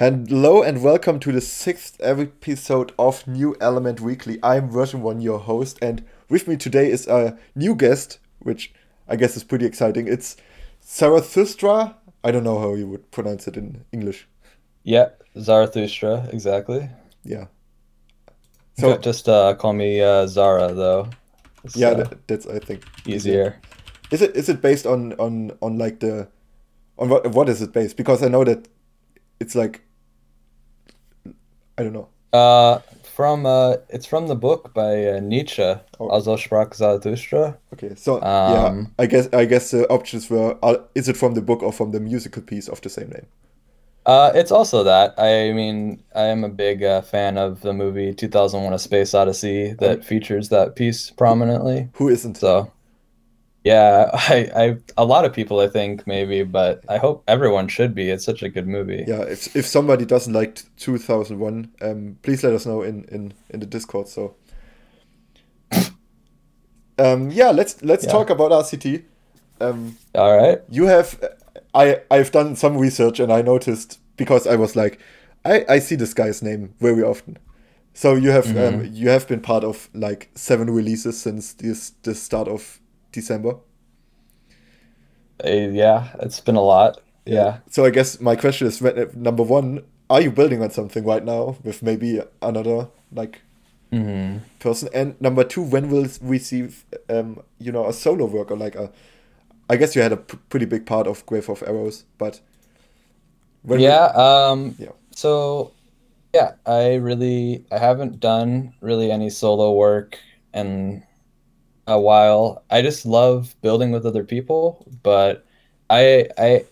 Hello and welcome to the sixth episode of New Element Weekly. I'm version one, your host, and with me today is a new guest, which I guess is pretty exciting. It's Zarathustra. I don't know how you would pronounce it in English. Yeah, Zarathustra, exactly. Yeah. So just uh, call me uh, Zara though. It's, yeah, uh, that, that's I think easier. Is it is it based on on on like the on what what is it based? Because I know that it's like I don't know. Uh, from uh, it's from the book by uh, Nietzsche, oh. Also sprach Zarathustra. Okay, so um, yeah, I guess I guess the options were: uh, is it from the book or from the musical piece of the same name? Uh, it's also that. I mean, I am a big uh, fan of the movie 2001: A Space Odyssey that um, features that piece prominently. Who isn't? So yeah, I, I, a lot of people I think maybe, but I hope everyone should be. It's such a good movie. Yeah, if if somebody doesn't like 2001, um, please let us know in in in the Discord. So, um, yeah, let's let's yeah. talk about RCT. Um, All right. You have, I I've done some research and I noticed because I was like, I I see this guy's name very often. So you have mm-hmm. um, you have been part of like seven releases since this the start of December? Uh, yeah, it's been a lot. Yeah. So I guess my question is uh, number one: Are you building on something right now with maybe another like mm-hmm. person? And number two, when will we see um, you know a solo work or like a? I guess you had a p- pretty big part of Grave of Arrows, but yeah, um, yeah. So yeah, I really I haven't done really any solo work and a while. I just love building with other people, but I I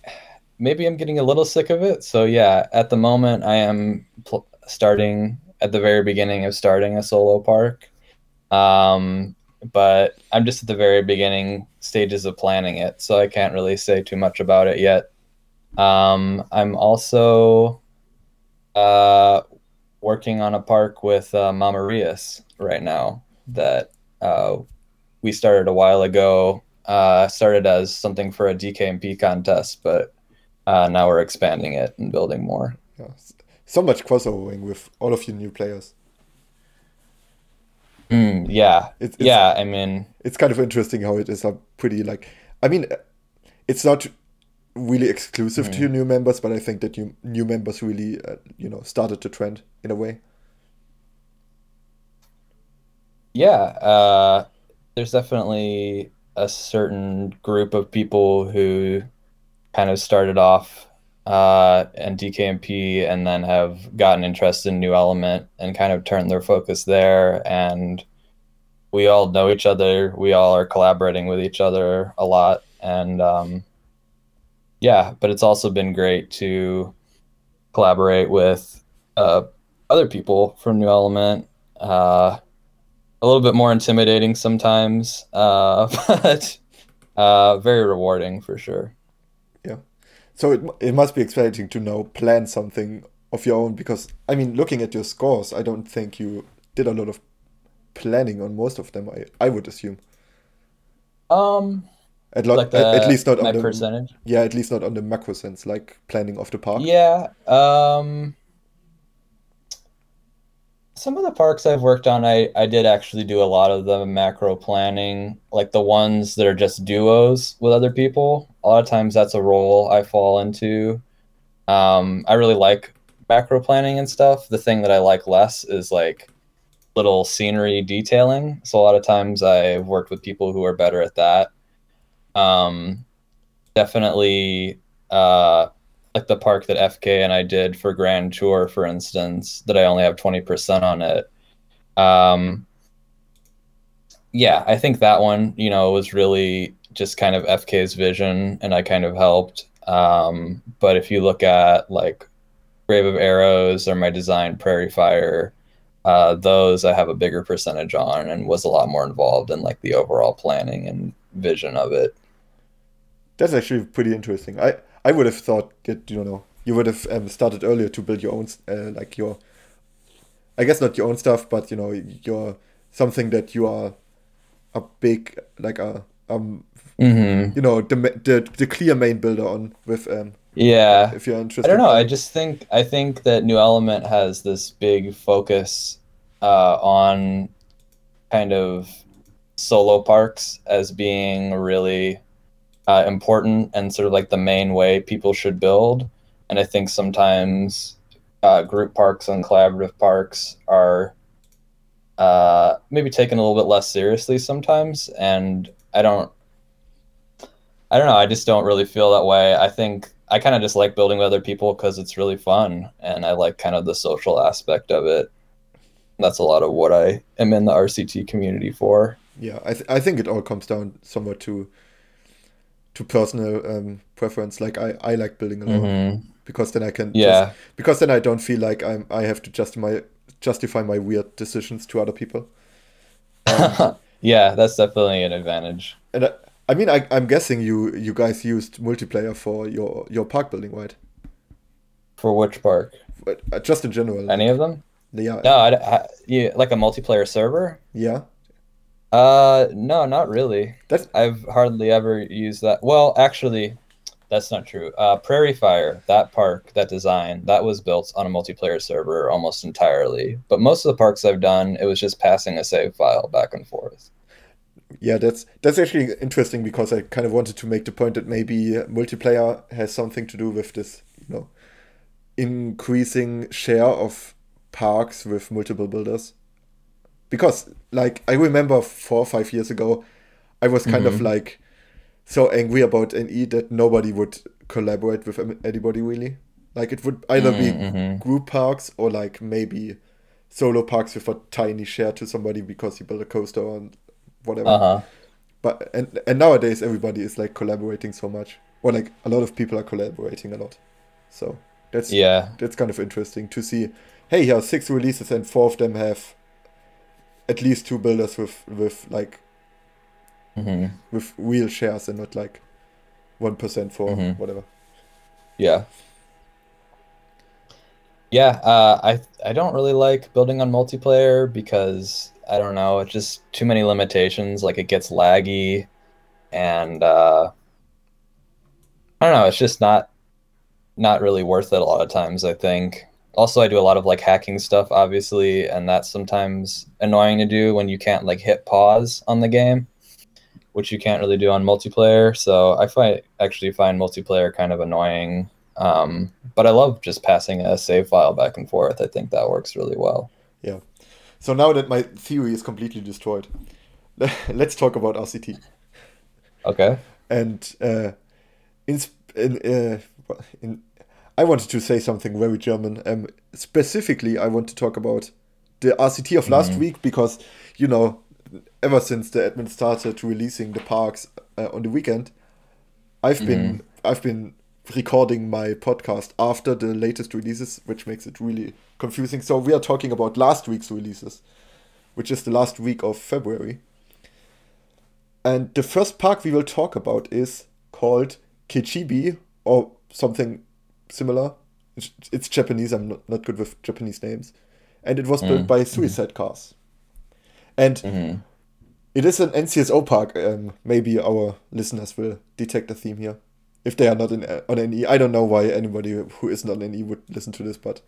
maybe I'm getting a little sick of it. So yeah, at the moment I am pl- starting at the very beginning of starting a solo park. Um, but I'm just at the very beginning stages of planning it, so I can't really say too much about it yet. Um, I'm also uh, working on a park with uh, Mama Rias right now that uh, we started a while ago. Uh, started as something for a DKMP contest, but uh, now we're expanding it and building more. Yeah. So much crossovering with all of your new players. Mm, yeah, it's, it's, yeah. I mean, it's kind of interesting how it is a pretty like. I mean, it's not really exclusive mm. to your new members, but I think that you new members really, uh, you know, started the trend in a way. Yeah, uh, there's definitely a certain group of people who kind of started off uh, and DKMP and then have gotten interested in New Element and kind of turned their focus there. And we all know each other. We all are collaborating with each other a lot. And um, yeah, but it's also been great to collaborate with uh, other people from New Element. Uh, a little bit more intimidating sometimes, uh, but uh, very rewarding for sure. Yeah. So it, it must be exciting to now plan something of your own because, I mean, looking at your scores, I don't think you did a lot of planning on most of them, I, I would assume. Um, at, lo- like the, at, at, least not on the percentage. Yeah, at least not on the macro sense, like planning of the park. Yeah. Um, some of the parks I've worked on, I, I did actually do a lot of the macro planning, like the ones that are just duos with other people. A lot of times that's a role I fall into. Um, I really like macro planning and stuff. The thing that I like less is like little scenery detailing. So a lot of times I've worked with people who are better at that. Um, definitely uh, like the park that FK and I did for Grand Tour, for instance, that I only have 20% on it. Um, yeah, I think that one, you know, was really just kind of FK's vision and I kind of helped. Um, but if you look at like Grave of Arrows or my design Prairie Fire, uh, those I have a bigger percentage on and was a lot more involved in like the overall planning and vision of it. That's actually pretty interesting. I I would have thought that you know you would have um, started earlier to build your own uh, like your I guess not your own stuff, but you know your something that you are a big like a um mm-hmm. you know the, the the clear main builder on with um Yeah. If you're interested. I don't know. I just think I think that New Element has this big focus uh, on kind of solo parks as being really uh, important and sort of like the main way people should build. And I think sometimes uh, group parks and collaborative parks are uh, maybe taken a little bit less seriously sometimes. And I don't, I don't know. I just don't really feel that way. I think I kind of just like building with other people because it's really fun, and I like kind of the social aspect of it. That's a lot of what I am in the RCT community for. Yeah, I th- I think it all comes down somewhat to to personal um, preference. Like I, I like building alone Mhm. because then I can Yeah. just, because then I don't feel like I'm I have to justify my justify my weird decisions to other people. Um, yeah, that's definitely an advantage. and I, I mean I, I'm guessing you you guys used multiplayer for your your park building, right? For which park? But uh, just in general. Any of them? Yeah. No, I, I, yeah, like a multiplayer server. Yeah. Uh, no, not really. That's I've hardly ever used that. Well, actually, that's not true. Uh, Prairie Fire, that park, that design, that was built on a multiplayer server almost entirely. But most of the parks I've done, it was just passing a save file back and forth. Yeah, that's that's actually interesting because I kind of wanted to make the point that maybe multiplayer has something to do with this, you know, increasing share of parks with multiple builders. Because, like, I remember four or five years ago, I was kind of Mhm. like so angry about NE that nobody would collaborate with anybody really. Like, it would either be Mhm. group parks or like maybe solo parks with a tiny share to somebody because you build a coaster and whatever Uh huh. but and and nowadays everybody is like collaborating so much or like a lot of people are collaborating a lot so that's Yeah. that's kind of interesting to see hey here are six releases and four of them have at least two builders with with like hmm with real shares and not like one percent for Mhm. whatever Yeah. Yeah, uh, I I don't really like building on multiplayer because I don't know, it's just too many limitations. Like it gets laggy, and uh, I don't know. It's just not not really worth it a lot of times. I think. Also, I do a lot of like hacking stuff, obviously, and that's sometimes annoying to do when you can't like hit pause on the game, which you can't really do on multiplayer. So I find actually find multiplayer kind of annoying. Um, but I love just passing a save file back and forth. I think that works really well. Yeah. So now that my theory is completely destroyed let's talk about rct Okay. and uh, in, in, uh, in I wanted to say something very German. Um, specifically, I want to talk about the RCT of last Mhm. week because you know, ever since the admin started releasing the parks uh, on the weekend, I've been I've been recording my podcast after the latest releases, which makes it really confusing. So we are talking about last week's releases, which is the last week of February. And the first park we will talk about is called Kichibi or something similar. It's, it's Japanese, I'm not, not good with Japanese names. And it was built Mm. by Suicide Cars. And hmm it is an NCSO park. Um, maybe our listeners will detect a theme here. If they are not in, on NE, I don't know why anybody who is not on NE would listen to this, but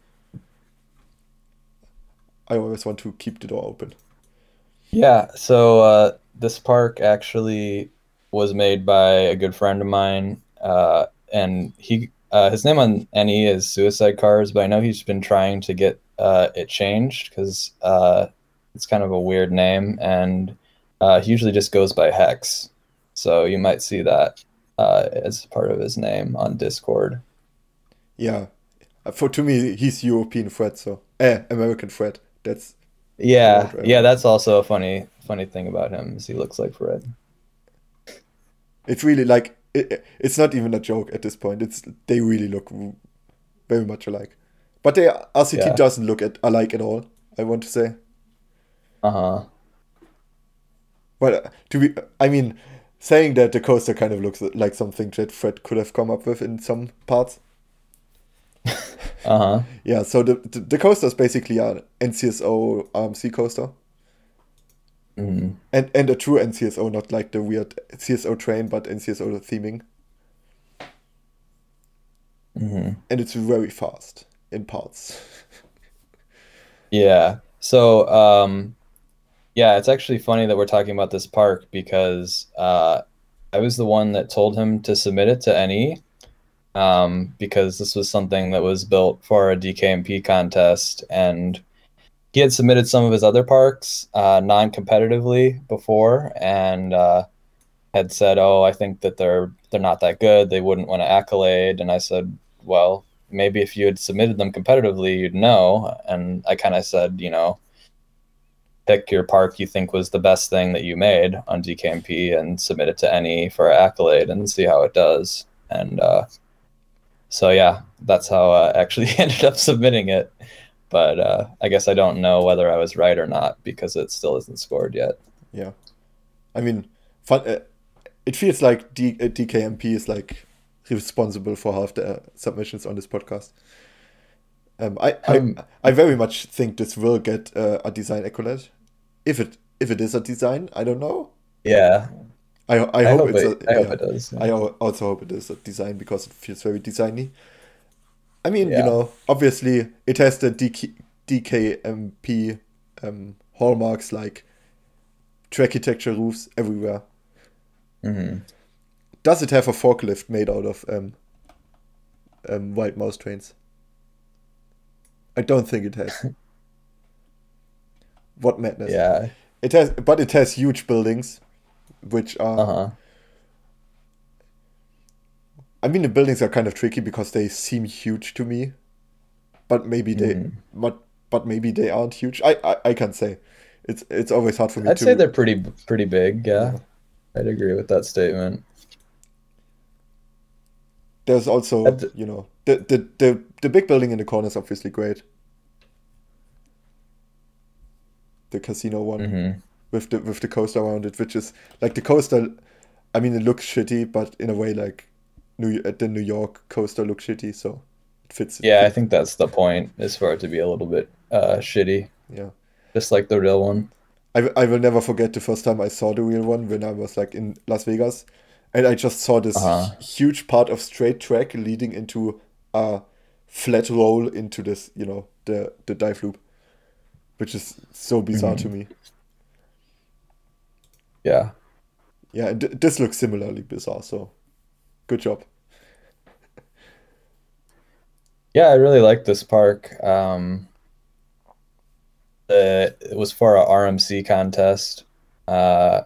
I always want to keep the door open. Yeah. So uh, this park actually was made by a good friend of mine, uh, and he uh, his name on NE is Suicide Cars, but I know he's been trying to get uh, it changed because uh, it's kind of a weird name, and uh, he usually just goes by Hex. So you might see that uh, as part of his name on Discord. Yeah, Uh, for to me, he's European Fred, so eh, American Fred. That's Yeah, yeah, that's also a funny funny thing about him is he looks like Fred. it's really like it, it's not even a joke at this point. It's they really look very much alike, but they RCT Yeah. doesn't look at alike at all. I want to say, Uh huh. but uh, to be, I mean, saying that the coaster kind of looks like something that Fred could have come up with in some parts. Uh huh. Yeah, so the the, the coaster is basically an NCSO RMC coaster. Hmm And and a true NCSO, not like the weird CSO train, but NCSO theming. hmm and it's very fast in parts. Yeah. So, um, yeah, it's actually funny that we're talking about this park because uh, I was the one that told him to submit it to NE um, because this was something that was built for a DKMP contest, and he had submitted some of his other parks uh, non-competitively before, and uh, had said, "Oh, I think that they're they're not that good. They wouldn't want an accolade." And I said, "Well, maybe if you had submitted them competitively, you'd know." And I kind of said, you know, pick your park you think was the best thing that you made on DKMP and submit it to NE for accolade and see how it does. And uh, so yeah, that's how I actually ended up submitting it. But uh, I guess I don't know whether I was right or not because it still isn't scored yet. Yeah, I mean, fun. Uh, it feels like D- uh, DKMP is like responsible for half the uh, submissions on this podcast. Um, I, Um, I I very much think this will get uh, a design accolade. If it if it is a design, I don't know. Yeah, I I, I, hope, hope, it's it, a, I hope yeah. it does. I also hope it is a design because it feels very designy. I mean, you know, obviously it has the DK, DKMP um, hallmarks like architecture roofs everywhere. hmm Does it have a forklift made out of um, um, white mouse trains? I don't think it has. what madness! Yeah. It has, but it has huge buildings, which are. Uh huh. I mean, the buildings are kind of tricky because they seem huge to me, but maybe they, Mhm. but but maybe they aren't huge. I I, I can't say. It's it's always hard for me I'd to. say they're pretty pretty big. Yeah. I'd agree with that statement. There's also the- you know the, the the the big building in the corner is obviously great. The casino one hmm with the with the coaster around it, which is like the coaster. I mean, it looks shitty, but in a way, like New at the New York coaster looks shitty, so it fits. Yeah, I think that's the point, is for it to be a little bit uh, shitty, yeah. just like the real one. I, I will never forget the first time I saw the real one when I was like in Las Vegas, and I just saw this Uh-huh. huge part of straight track leading into a flat roll into this, you know, the the dive loop, which is so bizarre to me. Yeah. Yeah, and th- this looks similarly bizarre. So, good job. Yeah, I really like this park. Um, the, it was for a RMC contest. Uh,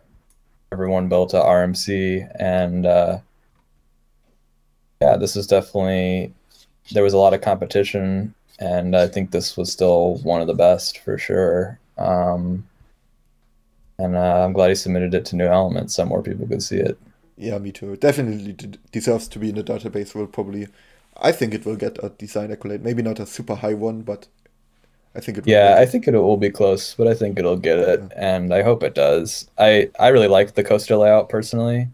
everyone built a RMC, and uh, yeah, this is definitely there was a lot of competition, and I think this was still one of the best for sure. Um, and uh, I'm glad he submitted it to New Element so more people could see it. Yeah, me too. Definitely d- deserves to be in the database. Will probably, I think it will get a design accolade. Maybe not a super high one, but I think it will. Yeah, I think it will be close, but I think it'll get it, Yeah. and I hope it does. I I really like the coaster layout personally.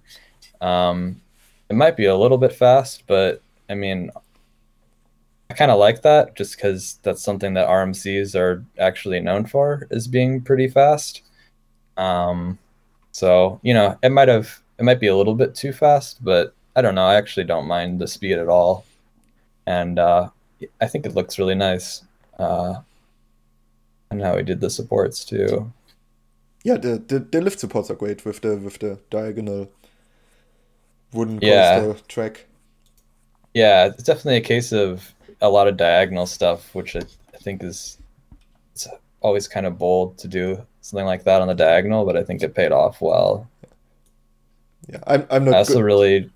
Um, it might be a little bit fast, but I mean, I kind of like that just because that's something that RMCs are actually known for is being pretty fast. Um, so you know, it might have it might be a little bit too fast, but I don't know. I actually don't mind the speed at all, and uh, I think it looks really nice. Uh, and how he did the supports too. Yeah, the, the the lift supports are great with the with the diagonal wooden Yeah. coaster track. Yeah, it's definitely a case of a lot of diagonal stuff, which I, I think is it's always kind of bold to do something like that on the diagonal, but I think it paid off well. Yeah, I'm I'm I not also good. really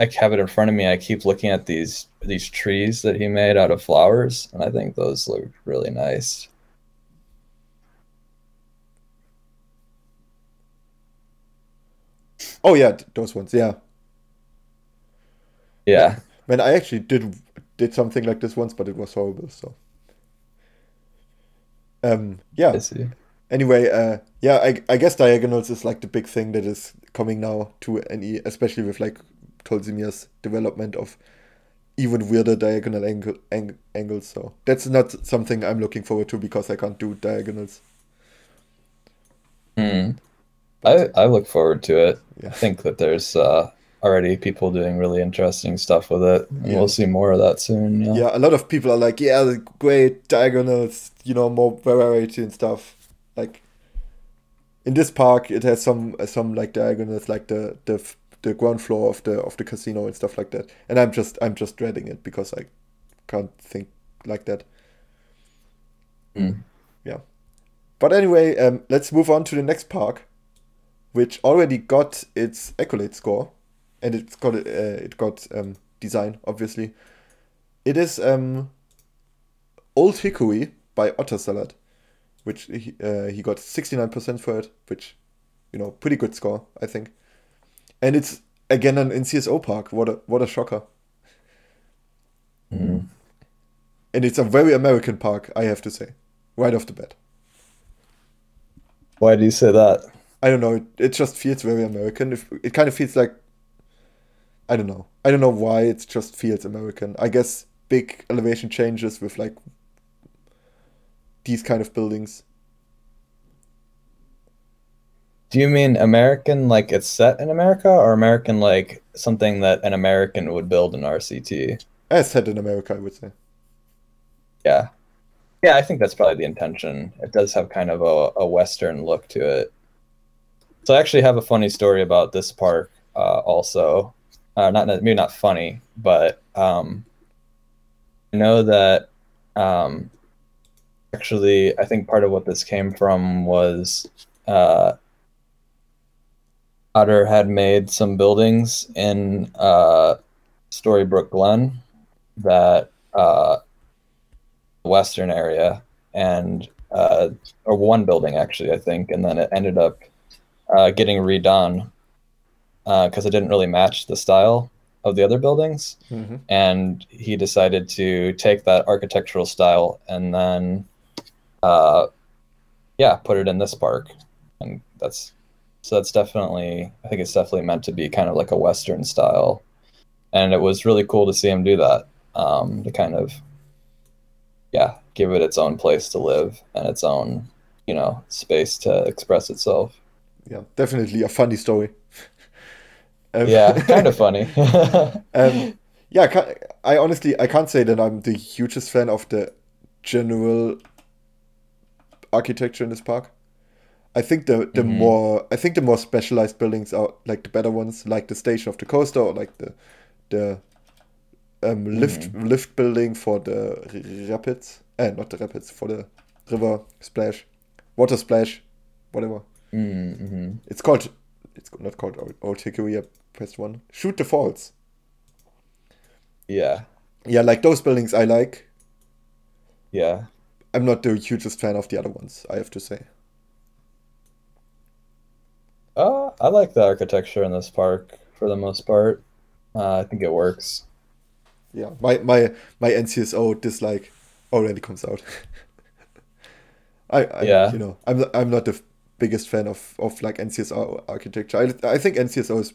I have it in front of me. I keep looking at these these trees that he made out of flowers, and I think those look really nice. Oh yeah, those ones. Yeah, Yeah, man, I actually did did something like this once, but it was horrible. So, um, yeah. I see. Anyway, uh, yeah, I I guess diagonals is like the big thing that is coming now to NE, especially with like Tolzimir's development of even weirder diagonal angle ang angles. So that's not something I'm looking forward to because I can't do diagonals. Hmm. I I look forward to it. Yeah. I think that there's uh already people doing really interesting stuff with it. And Yeah. we'll see more of that soon. Yeah. Yeah, a lot of people are like, yeah, great diagonals, you know, more variety and stuff. Like in this park, it has some some like diagonals, like the the the ground floor of the of the casino and stuff like that. And I'm just I'm just dreading it because I can't think like that. Mm. Yeah. But anyway, um, let's move on to the next park, which already got its accolade score, and it's got uh, it got um, design obviously. It is um, Old Hickory by Otter Salad, which he, uh, he got sixty nine percent for it, which you know pretty good score I think. And it's again an NCSO park. What a what a shocker! Mm. And it's a very American park, I have to say, right off the bat. Why do you say that? I don't know. It, it just feels very American. It, it kind of feels like I don't know. I don't know why it just feels American. I guess big elevation changes with like these kind of buildings. Do you mean American like it's set in America or American like something that an American would build in RCT? As said in America, I would say. Yeah. Yeah, I think that's probably the intention. It does have kind of a, a Western look to it. So I actually have a funny story about this park uh, also. Uh, not maybe not funny, but um, I know that um, actually I think part of what this came from was uh, Otter had made some buildings in uh, Storybrooke Glen that uh, western area and uh, or one building actually I think, and then it ended up uh, getting redone because it didn't really match the style of the other buildings, Mm-hmm. and he decided to take that architectural style and then, uh, yeah, put it in this park, and that's so that's definitely I think it's definitely meant to be kind of like a western style, and it was really cool to see him do that um, to kind of yeah, give it its own place to live and its own, you know, space to express itself. Yeah, definitely a funny story. Um, Yeah, kind of funny. um, yeah, I, I honestly I can't say that I'm the hugest fan of the general architecture in this park. I think the the Mhm. more I think the more specialized buildings are like the better ones, like the station of the coaster or like the the um, lift lift building for the rapids. Eh, not the rapids for the river splash, water splash, whatever. mm-hmm. It's called. It's not called Old, Old Hickory. I pressed one. Shoot the falls. Yeah, Yeah, like those buildings I like. yeah, I'm not the hugest fan of the other ones, I have to say. uh, I like the architecture in this park for the most part. Uh, I think it works. Yeah, my my my NCSO dislike already comes out. I, I Yeah. you know I'm I'm not the biggest fan of of like NCSO architecture. I I think NCSOs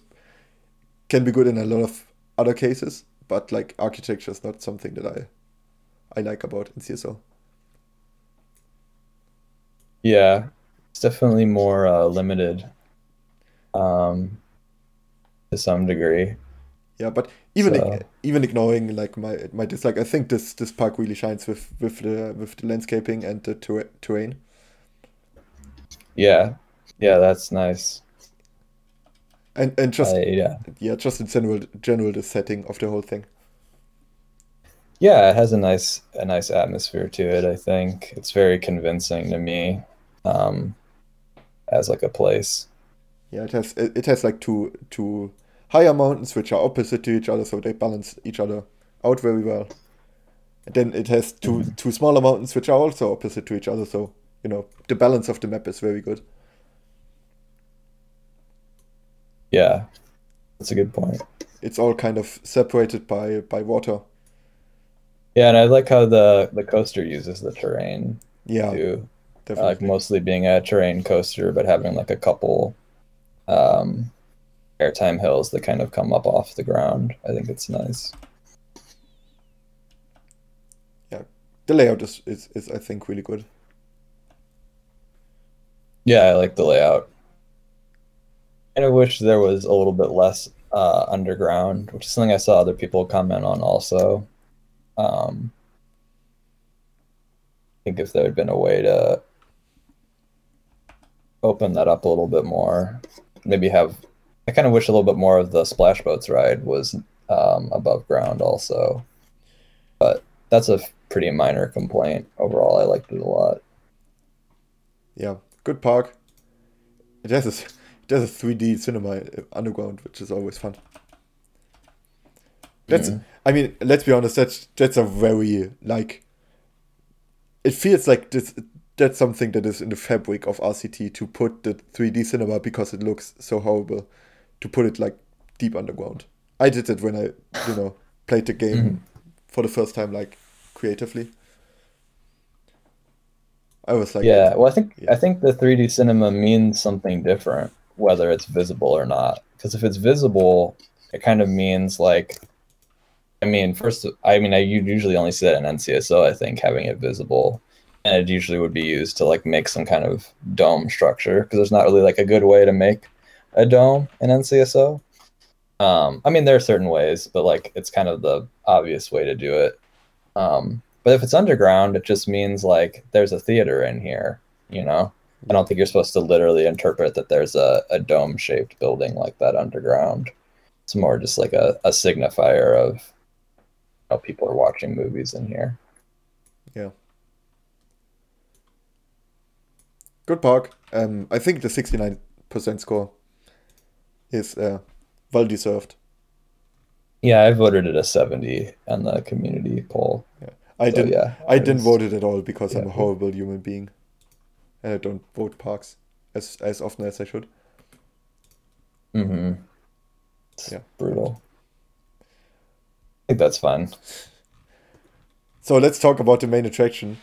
can be good in a lot of other cases, but like architecture is not something that I I like about NCSO. Yeah, it's definitely more uh, limited, um, to some degree. Yeah, but even So- even ignoring like my my dislike, I think this this park really shines with with the with the landscaping and the ter- terrain. Yeah, yeah, that's nice. And and just I, yeah, yeah, just in general general the setting of the whole thing. yeah, it has a nice a nice atmosphere to it. I think it's very convincing to me, um, as like a place. Yeah, it has it, has like two two higher mountains which are opposite to each other, so they balance each other out very well. And then it has 2 two smaller mountains which are also opposite to each other, so you know the balance of the map is very good. Yeah, that's a good point. It's all kind of separated by by water. Yeah, and I like how the the coaster uses the terrain Yeah, too. Like definitely. mostly being a terrain coaster, but having like a couple um, airtime hills that kind of come up off the ground. I think it's nice. Yeah, the layout is, is is I think really good. Yeah, I like the layout. And I wish there was a little bit less uh, underground, which is something I saw other people comment on also. Um, I think if there had been a way to open that up a little bit more, maybe have. I kind of wish a little bit more of the splash boats ride was um, above ground also, but that's a pretty minor complaint. Overall, I liked it a lot. Yeah, good park. It has a, it has a 3D cinema underground, which is always fun. That's mm. I mean, let's be honest, that's that's a very like it feels like this that's something that is in the fabric of RCT to put the 3D cinema because it looks so horrible to put it like deep underground. I did it when I, you know, played the game mm-hmm. for the first time like creatively. I was like, yeah. Well, I think yeah. I think the 3D cinema means something different, whether it's visible or not. Because if it's visible, it kind of means like, I mean, first, I mean, I usually only see that in NCSO. I think having it visible, and it usually would be used to like make some kind of dome structure because there's not really like a good way to make a dome in NCSO. Um, I mean, there are certain ways, but like it's kind of the obvious way to do it. Um, but if it's underground, it just means like there's a theater in here, you know? I don't think you're supposed to literally interpret that there's a, a dome shaped building like that underground. It's more just like a, a signifier of how people are watching movies in here. Yeah. Good park. Um, I think the 69% score is uh, well deserved. Yeah, I voted it a 70 on the community poll. Yeah. I so, didn't. Yeah, I, I didn't vote it at all because yeah. I'm a horrible human being, and I don't vote parks as as often as I should. Mm-hmm. It's yeah, brutal. I think that's fine. So let's talk about the main attraction,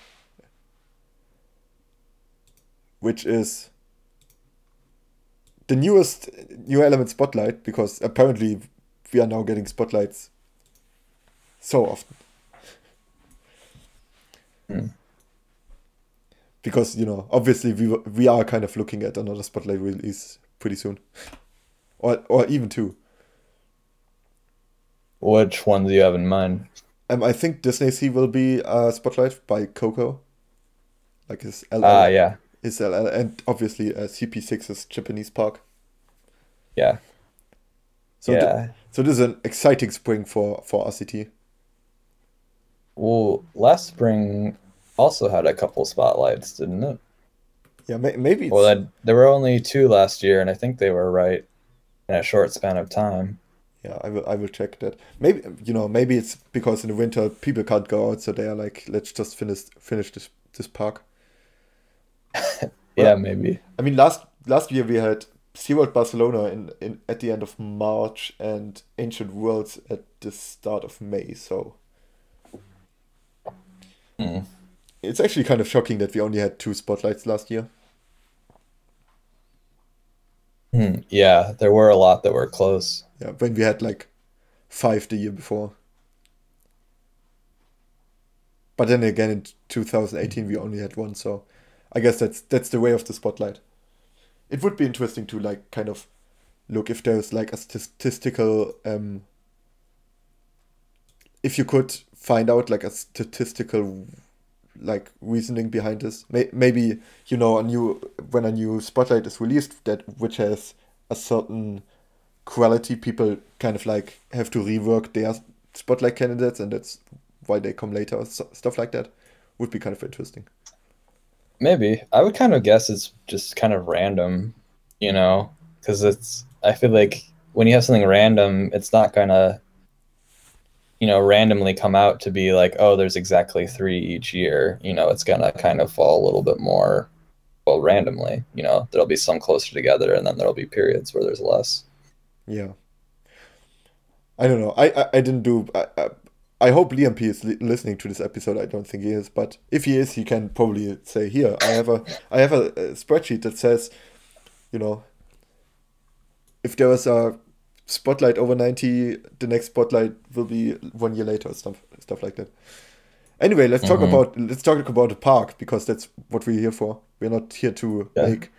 which is the newest new element spotlight because apparently we are now getting spotlights so often. Mm. Because you know, obviously, we we are kind of looking at another spotlight release pretty soon, or or even two. Which one do you have in mind? Um, I think Disney Sea will be a spotlight by Coco, like his LL. Ah, uh, yeah. His LL, and obviously uh, CP6's Japanese park. Yeah. So yeah. Th- so this is an exciting spring for for RCT. Well, last spring also had a couple spotlights, didn't it? Yeah, maybe. It's... Well, there were only two last year, and I think they were right in a short span of time. Yeah, I will. I will check that. Maybe you know, maybe it's because in the winter people can't go out, so they are like, let's just finish finish this this park. Yeah, maybe. I mean, last last year we had SeaWorld Barcelona in, in at the end of March and Ancient Worlds at the start of May, so Mm. It's actually kind of shocking that we only had two spotlights last year. Mm, yeah, there were a lot that were close. Yeah, when we had like five the year before. But then again, in 2018 we only had one, so I guess that's that's the way of the spotlight. It would be interesting to like kind of look if there's like a statistical um if you could find out like a statistical like reasoning behind this. May- Maybe you know a new when a new spotlight is released that which has a certain quality, people kind of like have to rework their spotlight candidates, and that's why they come later. Stuff like that would be kind of interesting. Maybe. I would kind of guess it's just kind of random, you know, because it's. I feel like when you have something random, it's not gonna you know randomly come out to be like oh there's exactly three each year you know? It's gonna kind of fall a little bit more well randomly you know? There'll be some closer together and then there'll be periods where there's less. Yeah. I don't know. I i, I didn't do I, I, hope Liampie is li- listening to this episode. I don't think he is but if he is he can probably say here i have a i have a, a spreadsheet that says you know if there was a spotlight over 90 the next spotlight will be one year later stuff stuff like that. Anyway let's talk mm-hmm. about let's talk about the park because that's what we're here for. We're not here to yeah. make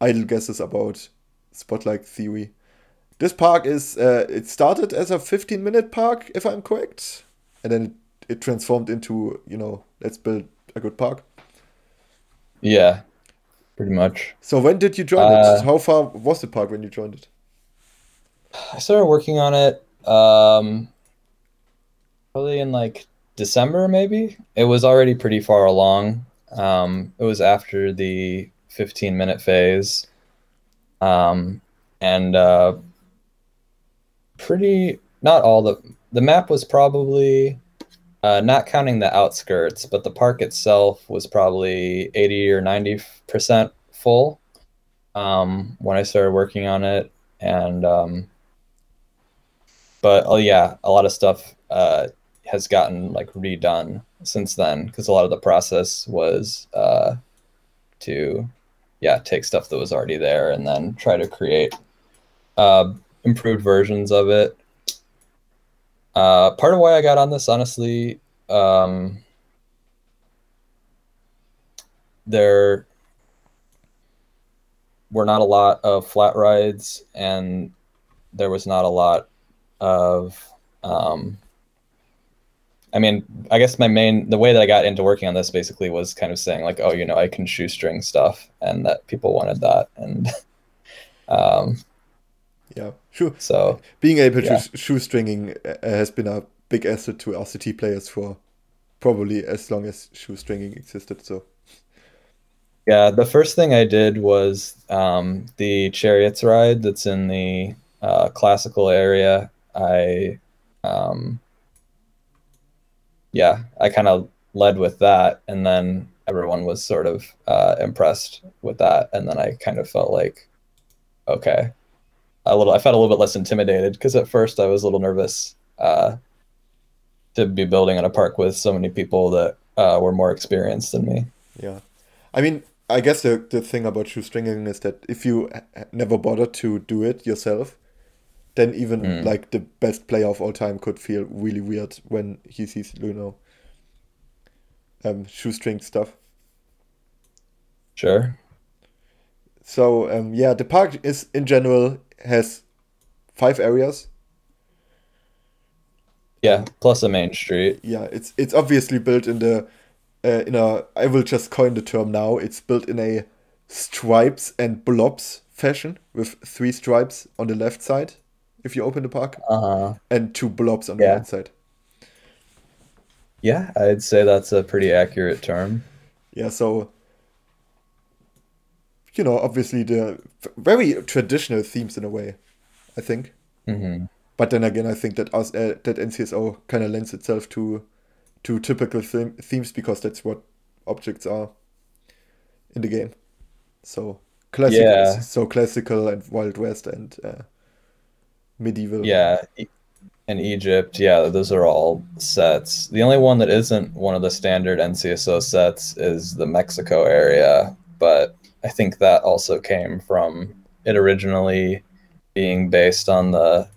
idle guesses about spotlight theory. This park is uh, it started as a 15 minute park, if I'm correct, and then it, transformed into you know let's build a good park. Yeah, pretty much. So when did you join Uh, it? How far was the park when you joined it? I started working on it um, probably in like December, maybe. It was already pretty far along. Um, it was after the 15 minute phase. Um, and uh, pretty, not all the, the map was probably, uh, not counting the outskirts, but the park itself was probably 80 or 90% full um, when I started working on it. And, um, but oh yeah, a lot of stuff uh, has gotten like redone since then because a lot of the process was uh, to yeah take stuff that was already there and then try to create uh, improved versions of it. Uh, part of why I got on this, honestly, um, there were not a lot of flat rides, and there was not a lot of um, I mean, I guess my main the way that I got into working on this basically was kind of saying like, oh, you know, I can shoestring stuff, and that people wanted that, and um, Yeah, sure. so Being able Yeah. to shoestringing uh, has been a big asset to RCT players for probably as long as shoestringing existed. So yeah, the first thing I did was um, the chariots ride that's in the uh, classical area. I um, yeah, I kind of led with that, and then everyone was sort of uh, impressed with that, and then I kind of felt like, okay, a little. I felt a little bit less intimidated because at first I was a little nervous uh, to be building in a park with so many people that uh, were more experienced than me. yeah, I mean, I guess the the thing about shoestringing is that if you never bothered to do it yourself, then even Mm. like the best player of all time could feel really weird when he sees you know um, shoestring stuff. Sure. So um, yeah, the park is in general has five areas. Yeah. Plus a main street. Yeah, it's it's obviously built in the uh, in a I will just coin the term now. It's built in a stripes and blobs fashion with three stripes on the left side if you open the park Uh huh. and two blobs on the right side. Yeah, I'd say that's a pretty accurate term. Yeah, so you know, obviously the very traditional themes in a way, I think. hmm But then again, I think that us uh, that NCSO kind of lends itself to to typical them themes because that's what objects are in the game. So classic, Yeah. so classical and Wild West and uh, medieval. Yeah. And Egypt, yeah, those are all sets. The only one that isn't one of the standard NCSO sets is the Mexico area, but I think that also came from it originally being based on the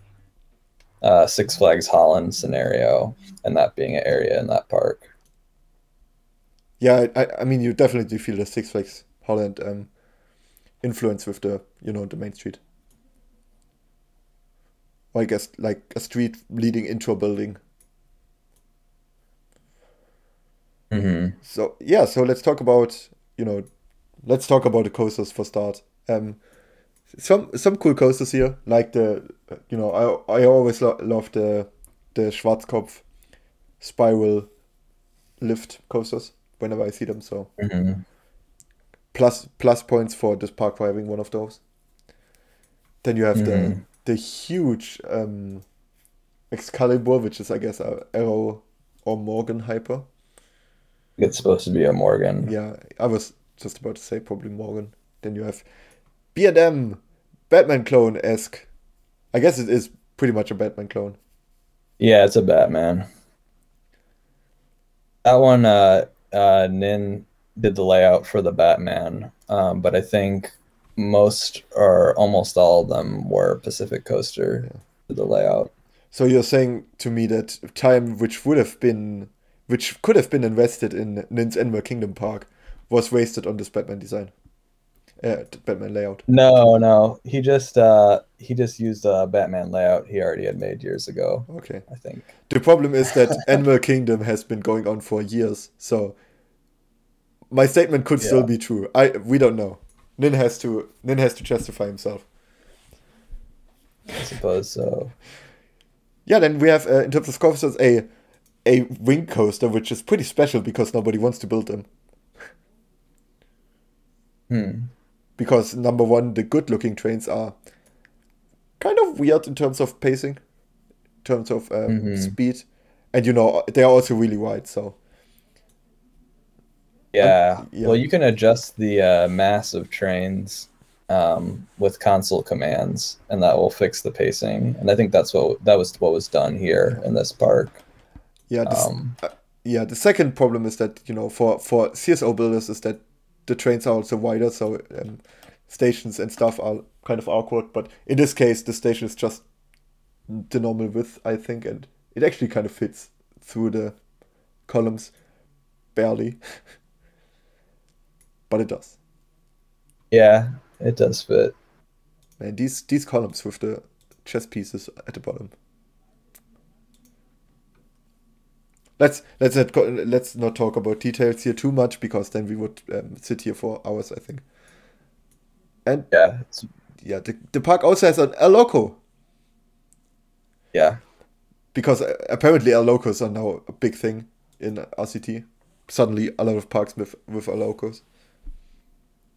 uh, Six Flags Holland scenario, and that being an area in that park. Yeah, I, I- mean, you definitely feel the Six Flags Holland um, influence with the, you know, the main street. Or I guess like a street leading into a building. hmm So yeah, so let's talk about, you know, let's talk about the coasters for start. Um, some some cool coasters here, like the, you know, I I always lo love the the Schwarzkopf spiral lift coasters whenever I see them. So hmm plus plus points for this park for having one of those. Then you have the Mhm. the huge um, Excalibur, which is I guess a Arrow or Morgan Hyper. It's supposed to be a Morgan. Yeah, I was just about to say probably Morgan. Then you have B&M, Batman clone esque. I guess it is pretty much a Batman clone. Yeah, it's a Batman. That one, uh, uh, Nin did the layout for the Batman, um, but I think most or almost all of them were Pacific Coaster did the layout. So you're saying to me that time which would have been, which could have been invested in Nin's Animal Kingdom Park, was wasted on this Batman design. uh, Batman layout. No, no. He just uh he just used a Batman layout he already had made years ago, Okay. I think. The problem is that Animal Kingdom has been going on for years, so my statement could still be true. I we don't know. Nin has to Nin has to justify himself. I suppose so. Yeah, then we have uh, in terms of coasters a a wing coaster, which is pretty special because nobody wants to build them. Hmm. Because number one, the good-looking trains are kind of weird in terms of pacing, in terms of um, Mhm. speed, and you know they are also really wide. So Yeah. yeah. Well, you can adjust the uh, mass of trains um, with console commands, and that will fix the pacing. And I think that's what that was what was done here in this park. yeah, this, Um, yeah. The second problem is that you know for for CSO builders is that the trains are also wider, so um, stations and stuff are kind of awkward. But in this case, the station is just the normal width, I think, and it actually kind of fits through the columns, barely, but it does. yeah, it does fit. And these these columns with the chess pieces at the bottom. Let's let's not go, let's not talk about details here too much because then we would um, sit here for hours, I think. And Yeah. It's, yeah, the, the park also has an El Loco yeah. because uh, apparently El Locos are now a big thing in RCT. Suddenly, a lot of parks with with El Locos.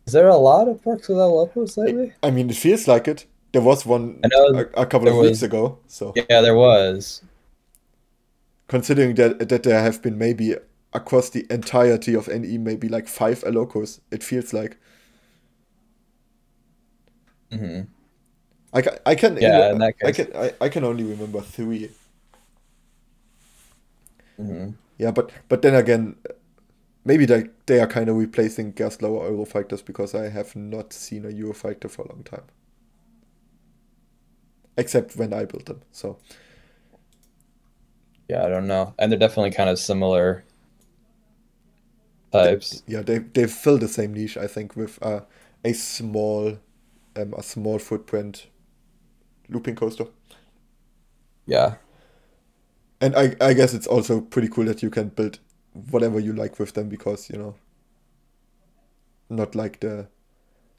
Is there a lot of parks without locos lately? I mean, it feels like it. There was one a, a couple there of weeks ago, so. Yeah, there was. Considering that that there have been maybe across the entirety of NE maybe like five El Locos, it feels like. Hmm I can I can Yeah, that I can I, I can only remember three. hmm Yeah, but but then again, maybe they they are kind of replacing gas Gerstlauer Eurofighters because I have not seen a Eurofighter for a long time, except when I built them. So Yeah, I don't know. And they're definitely kind of similar types. yeah, they they fill the same niche I think with uh, a small um, a small footprint looping coaster. Yeah. And I, I guess it's also pretty cool that you can build whatever you like with them because, you know, not like the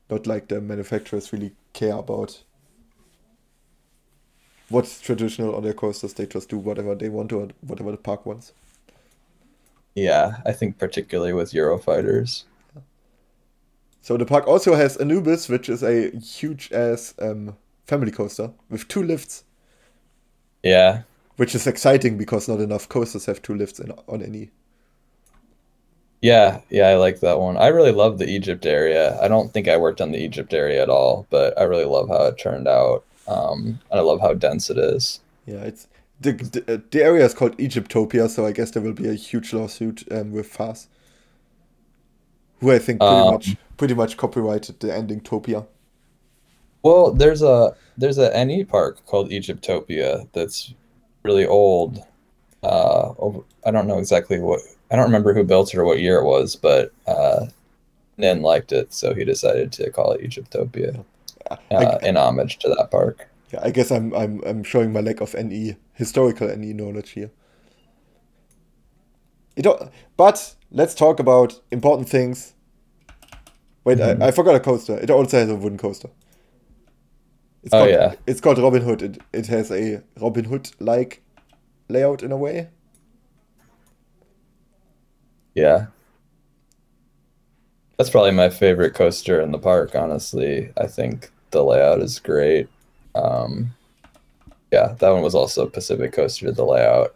not like the manufacturers really care about what's traditional on their coasters. They just do whatever they want or whatever the park wants. Yeah, I think particularly with Eurofighters. So the park also has Anubis, which is a huge ass um, family coaster with two lifts, Yeah. which is exciting because not enough coasters have two lifts in, on any. Yeah, yeah, I like that one. I really love the Egypt area. I don't think I worked on the Egypt area at all, but I really love how it turned out. Um, and I love how dense it is. Yeah, it's the the, uh, the area is called Egyptopia, so I guess there will be a huge lawsuit um, with FAS, who I think pretty Um, much pretty much copyrighted the ending Topia. Well, there's a there's a NE park called Egyptopia that's really old. Uh, over, I don't know exactly what I don't remember who built it or what year it was, but uh, Nin liked it, so he decided to call it Egyptopia I, uh, in homage to that park. yeah, I guess I'm I'm I'm showing my lack of NE historical NE knowledge here. It, but let's talk about important things. Wait, Mhm. I, I forgot a coaster. It also has a wooden coaster. It's Oh, called, yeah. It's called Robin Hood. It, it has a Robin Hood like layout in a way. Yeah. That's probably my favorite coaster in the park, honestly. I think the layout is great. Um, yeah, that one was also Pacific Coaster did the layout.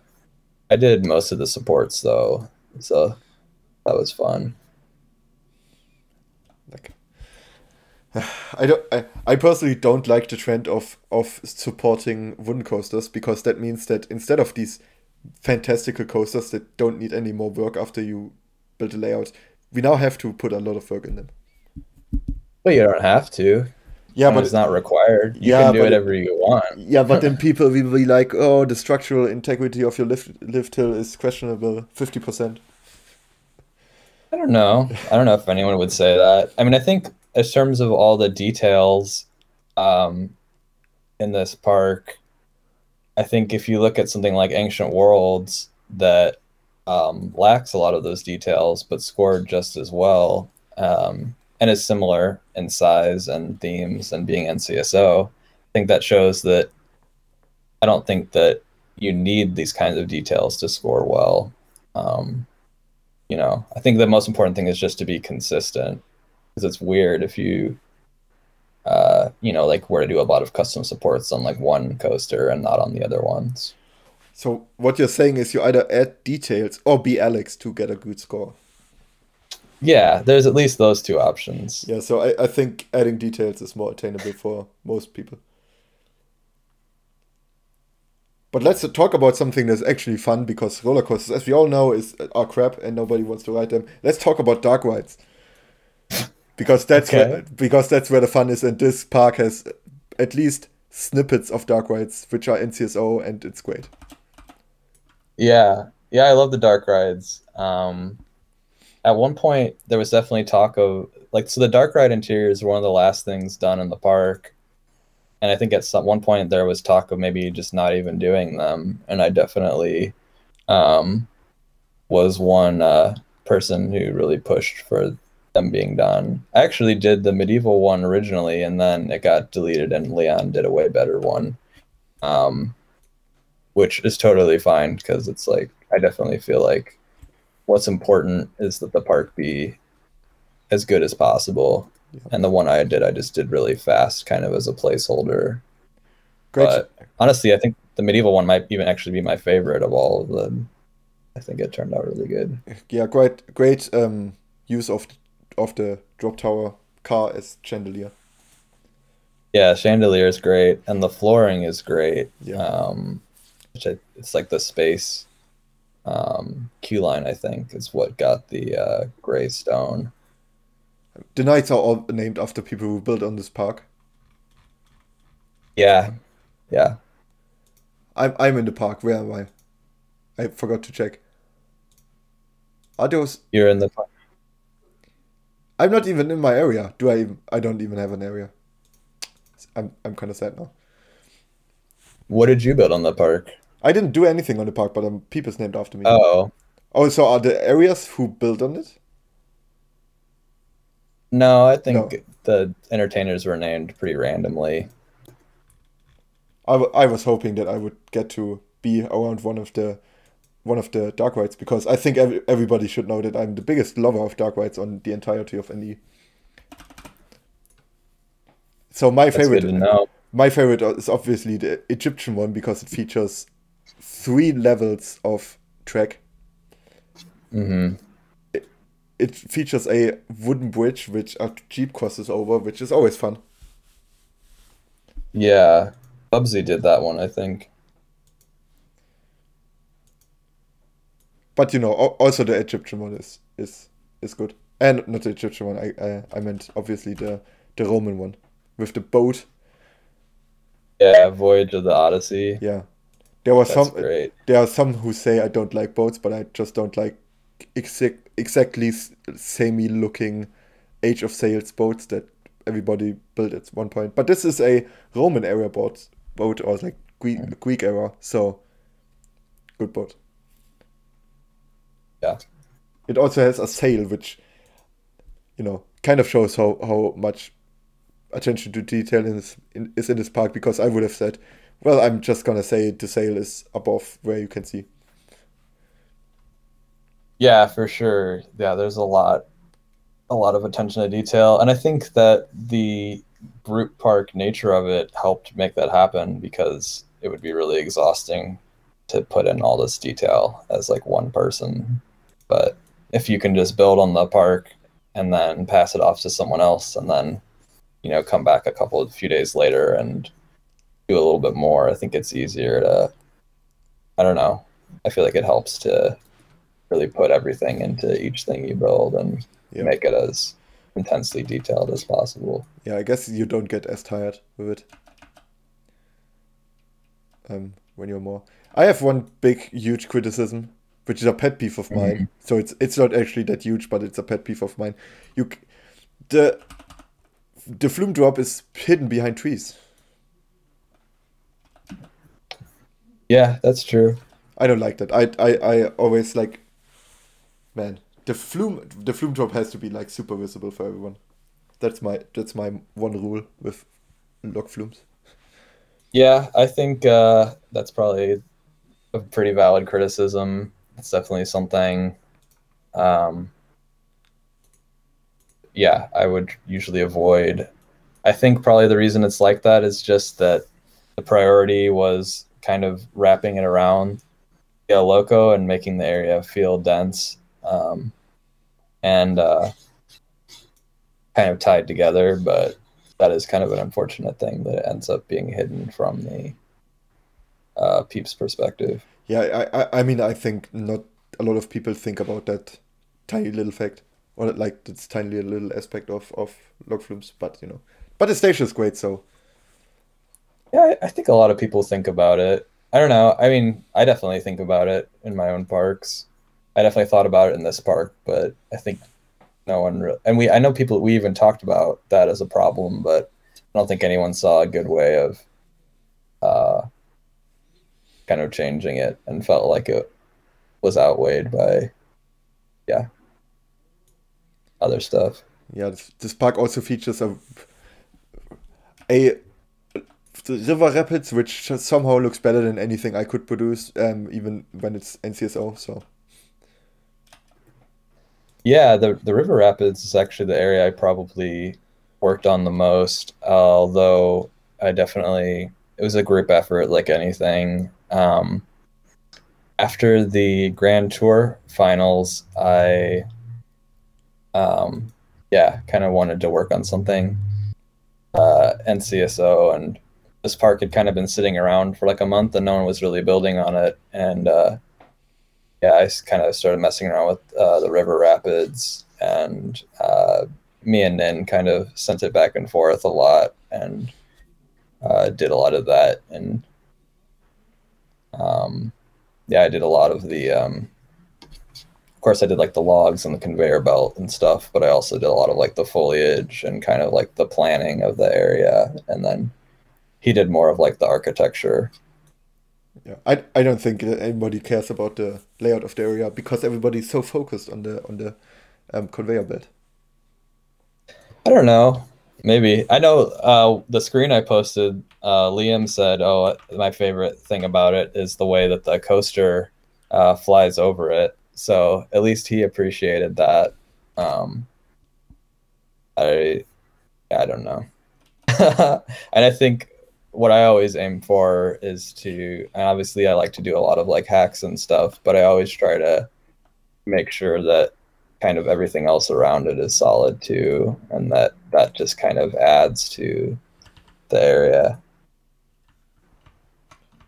I did most of the supports though, so that was fun. like I don't I, I personally don't like the trend of of supporting wooden coasters because that means that instead of these fantastical coasters that don't need any more work after you build a layout, we now have to put a lot of work in them. But you don't have to. Yeah, but it's not required. You Yeah, can do but whatever you want. yeah, but then people will be like, oh, the structural integrity of your lift lift hill is questionable, fifty percent. I don't know. I don't know if anyone would say that. I mean, I think in terms of all the details um, in this park, I think if you look at something like Ancient Worlds that um, lacks a lot of those details, but scored just as well, um, and is similar in size and themes and being NCSO, I think that shows that I don't think that you need these kinds of details to score well. Um, you know, I think the most important thing is just to be consistent because it's weird if you, uh, you know, like were to do a lot of custom supports on like one coaster and not on the other ones. So what you're saying is you either add details or be Alex to get a good score. Yeah, there's at least those two options. Yeah, so I, I think adding details is more attainable for most people. But let's talk about something that's actually fun because roller coasters, as we all know, is are crap and nobody wants to ride them. Let's talk about dark rides because that's Okay. where, because that's where the fun is, and this park has at least snippets of dark rides which are NCSO, and it's great. Yeah, yeah, I love the dark rides. Um, at one point, there was definitely talk of like so the dark ride interiors were one of the last things done in the park, and I think at some one point there was talk of maybe just not even doing them, and I definitely um, was one uh, person who really pushed for them being done. I actually did the medieval one originally, and then it got deleted, and Leon did a way better one. Um, which is totally fine because it's like I definitely feel like what's important is that the park be as good as possible. And the one I did, I just did really fast, kind of as a placeholder. Great. But honestly, I think the medieval one might even actually be my favorite of all of them. I think it turned out really good. yeah, great, great um, use of of the drop tower car as chandelier. Yeah, chandelier is great, and the flooring is great. Yeah. Um, which I, it's like the space um, Q line, I think, is what got the uh, gray stone. The knights are all named after people who built on this park. Yeah, yeah. I'm I'm in the park. Where am I? I forgot to check. Are those? You're in the park. I'm not even in my area. Do I? Even, I don't even have an area. I'm I'm kind of sad now. What did you build on the park? I didn't do anything on the park, but um, people's named after me. Oh, Oh, so are the areas who built on it? no, I think No. the entertainers were named pretty randomly. I, w- I was hoping that I would get to be around one of the one of the dark rides because I think every, everybody should know that I'm the biggest lover of dark rides on the entirety of NE. So my That's favorite good to know. my favorite is obviously the Egyptian one because it features three levels of track. hmm It features a wooden bridge which a jeep crosses over, which is always fun. Yeah, Bubsy did that one, I think. But you know, also the Egyptian one is is is good, and not the Egyptian one. I I, I meant obviously the the Roman one with the boat. Yeah, Voyage of the Odyssey. Yeah, there was That's some. great. There are some who say I don't like boats, but I just don't like exact exactly s- samey looking Age of Sails boats that everybody built at one point. But this is a Roman era boat, boat or like Greek mm. Greek era, so good boat. Yeah. It also has a sail, which you know kind of shows how how much attention to detail in this, in, is in this park. Because I would have said, well, I'm just gonna say the sail is above where you can see. Yeah, for sure. Yeah, there's a lot a lot of attention to detail. And I think that the group park nature of it helped make that happen because it would be really exhausting to put in all this detail as like one person. But if you can just build on the park and then pass it off to someone else and then, you know, come back a couple of few days later and do a little bit more, I think it's easier to I don't know. I feel like it helps to really put everything into each thing you build and Yeah. make it as intensely detailed as possible. Yeah, I guess you don't get as tired with it. Um, when you're more. I have one big, huge criticism, which is a pet peeve of mine. So it's it's not actually that huge, but it's a pet peeve of mine. You, c- the the flume drop is hidden behind trees. Yeah, that's true. I don't like that. I I, I always like man, the flume the flume drop has to be like super visible for everyone. That's my that's my one rule with lock flumes. Yeah, I think uh, that's probably a pretty valid criticism. It's definitely something. Um, yeah, I would usually avoid. I think probably the reason it's like that is just that the priority was kind of wrapping it around El Loco and making the area feel dense um, and uh, kind of tied together. But that is kind of an unfortunate thing that it ends up being hidden from the uh, peeps perspective. Yeah, I, I I mean I think not a lot of people think about that tiny little fact or like this tiny little aspect of of log flumes, but you know, but the station is great, so Yeah, I, I think a lot of people think about it. I don't know. I mean, I definitely think about it in my own parks. I definitely thought about it in this park, but I think no one really. And we, I know people. We even talked about that as a problem, but I don't think anyone saw a good way of, uh, kind of changing it and felt like it was outweighed by, yeah, other stuff. yeah, this, this park also features a a the river rapids, which somehow looks better than anything I could produce, um, even when it's NCSO. So Yeah, the the River Rapids is actually the area I probably worked on the most. Although I definitely it was a group effort, like anything. Um, after the Grand Tour finals, I um, yeah, kind of wanted to work on something uh, NCSO, and this park had kind of been sitting around for like a month, and no one was really building on it, and uh, yeah, I kind of started messing around with uh, the river rapids, and uh, me and Nin kind of sent it back and forth a lot, and uh, did a lot of that, and um, yeah, I did a lot of the. Um, of course, I did like the logs and the conveyor belt and stuff, but I also did a lot of like the foliage and kind of like the planning of the area, and then he did more of like the architecture yeah, I I don't think anybody cares about the layout of the area because everybody's so focused on the on the um, conveyor belt. I don't know. Maybe I know uh, the screen I posted. Uh, Liam said, "Oh, my favorite thing about it is the way that the coaster uh, flies over it." So at least he appreciated that. Um, I I don't know, and I think what I always aim for is to, and obviously I like to do a lot of like hacks and stuff, but I always try to make sure that kind of everything else around it is solid too, and that that just kind of adds to the area.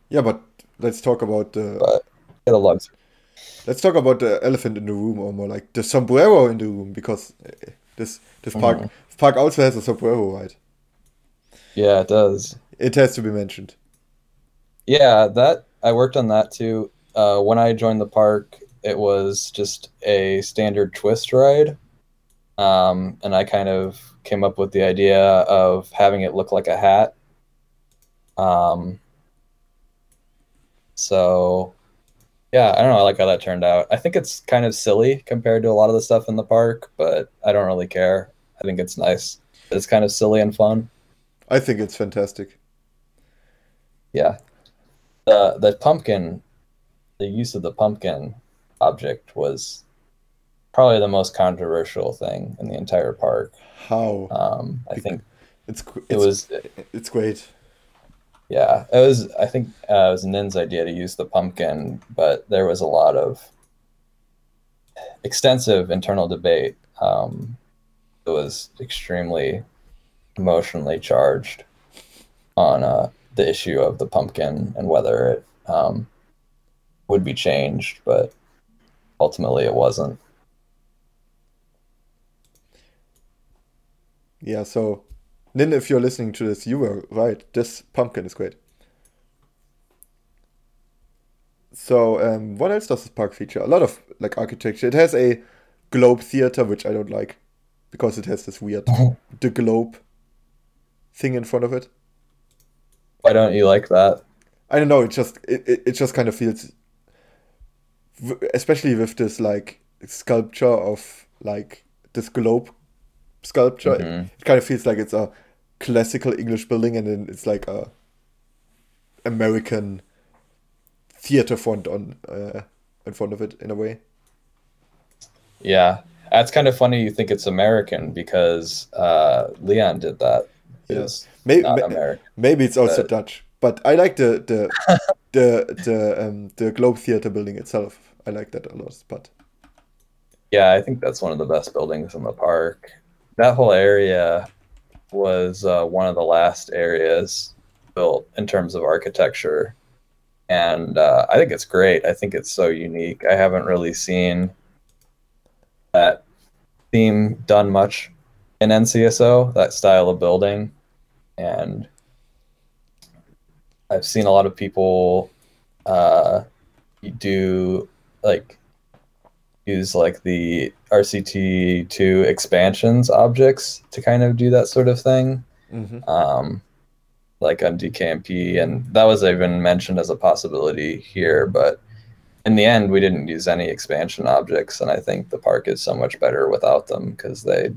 Yeah, but let's talk about the But lugs. let's talk about the elephant in the room, or more like the sombrero in the room, because uh, this this park Mhm. park also has a sombrero, right? Yeah, it does. It has to be mentioned. Yeah, that I worked on that too. Uh, when I joined the park, it was just a standard twist ride, um, and I kind of came up with the idea of having it look like a hat. Um, so, yeah, I don't know. I like how that turned out. I think it's kind of silly compared to a lot of the stuff in the park, but I don't really care. I think it's nice. It's kind of silly and fun. I think it's fantastic. Yeah. The the pumpkin, the use of the pumpkin object was probably the most controversial thing in the entire park. How Um, I think it's gr- it was it's great. yeah, it was I think uh, it was Nin's idea to use the pumpkin, but there was a lot of extensive internal debate. Um, it was extremely emotionally charged on uh, the issue of the pumpkin and whether it um, would be changed, but ultimately it wasn't. Yeah, so Nin, if you're listening to this, you were right. This pumpkin is great. So, um, what else does this park feature? A lot of like architecture. It has a globe theater, which I don't like because it has this weird the globe thing in front of it. Why don't you like that? I don't know. It just it, it, it just kind of feels, especially with this like sculpture of like this globe sculpture. Mhm. It, it kind of feels like it's a classical English building, and then it's like a American theater font on uh, in front of it in a way. Yeah, that's kind of funny. You think it's American because uh, Leon did that. It's Maybe American. maybe it's also But- Dutch, but I like the the the the um, the Globe Theater building itself. I like that a lot. But Yeah, I think that's one of the best buildings in the park. That whole area was uh, one of the last areas built in terms of architecture. And uh, I think it's great. I think it's so unique. I haven't really seen that theme done much in NCSO, that style of building. And I've seen a lot of people uh, do like use like the RCT2 expansions objects to kind of do that sort of thing, mhm. um, like on DKMP, and that was even mentioned as a possibility here. But in the end, we didn't use any expansion objects, and I think the park is so much better without them because they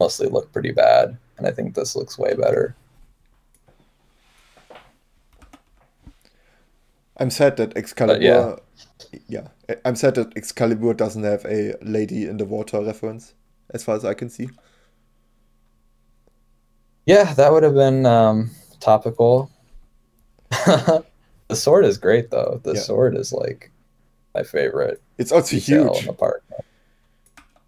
mostly look pretty bad, and I think this looks way better. I'm sad that Excalibur. yeah. yeah, I'm sad that Excalibur doesn't have a lady in the water reference, as far as I can see. Yeah, that would have been um, topical. the sword is great though. The Yeah. sword is like my favorite It's also detail in huge. the park.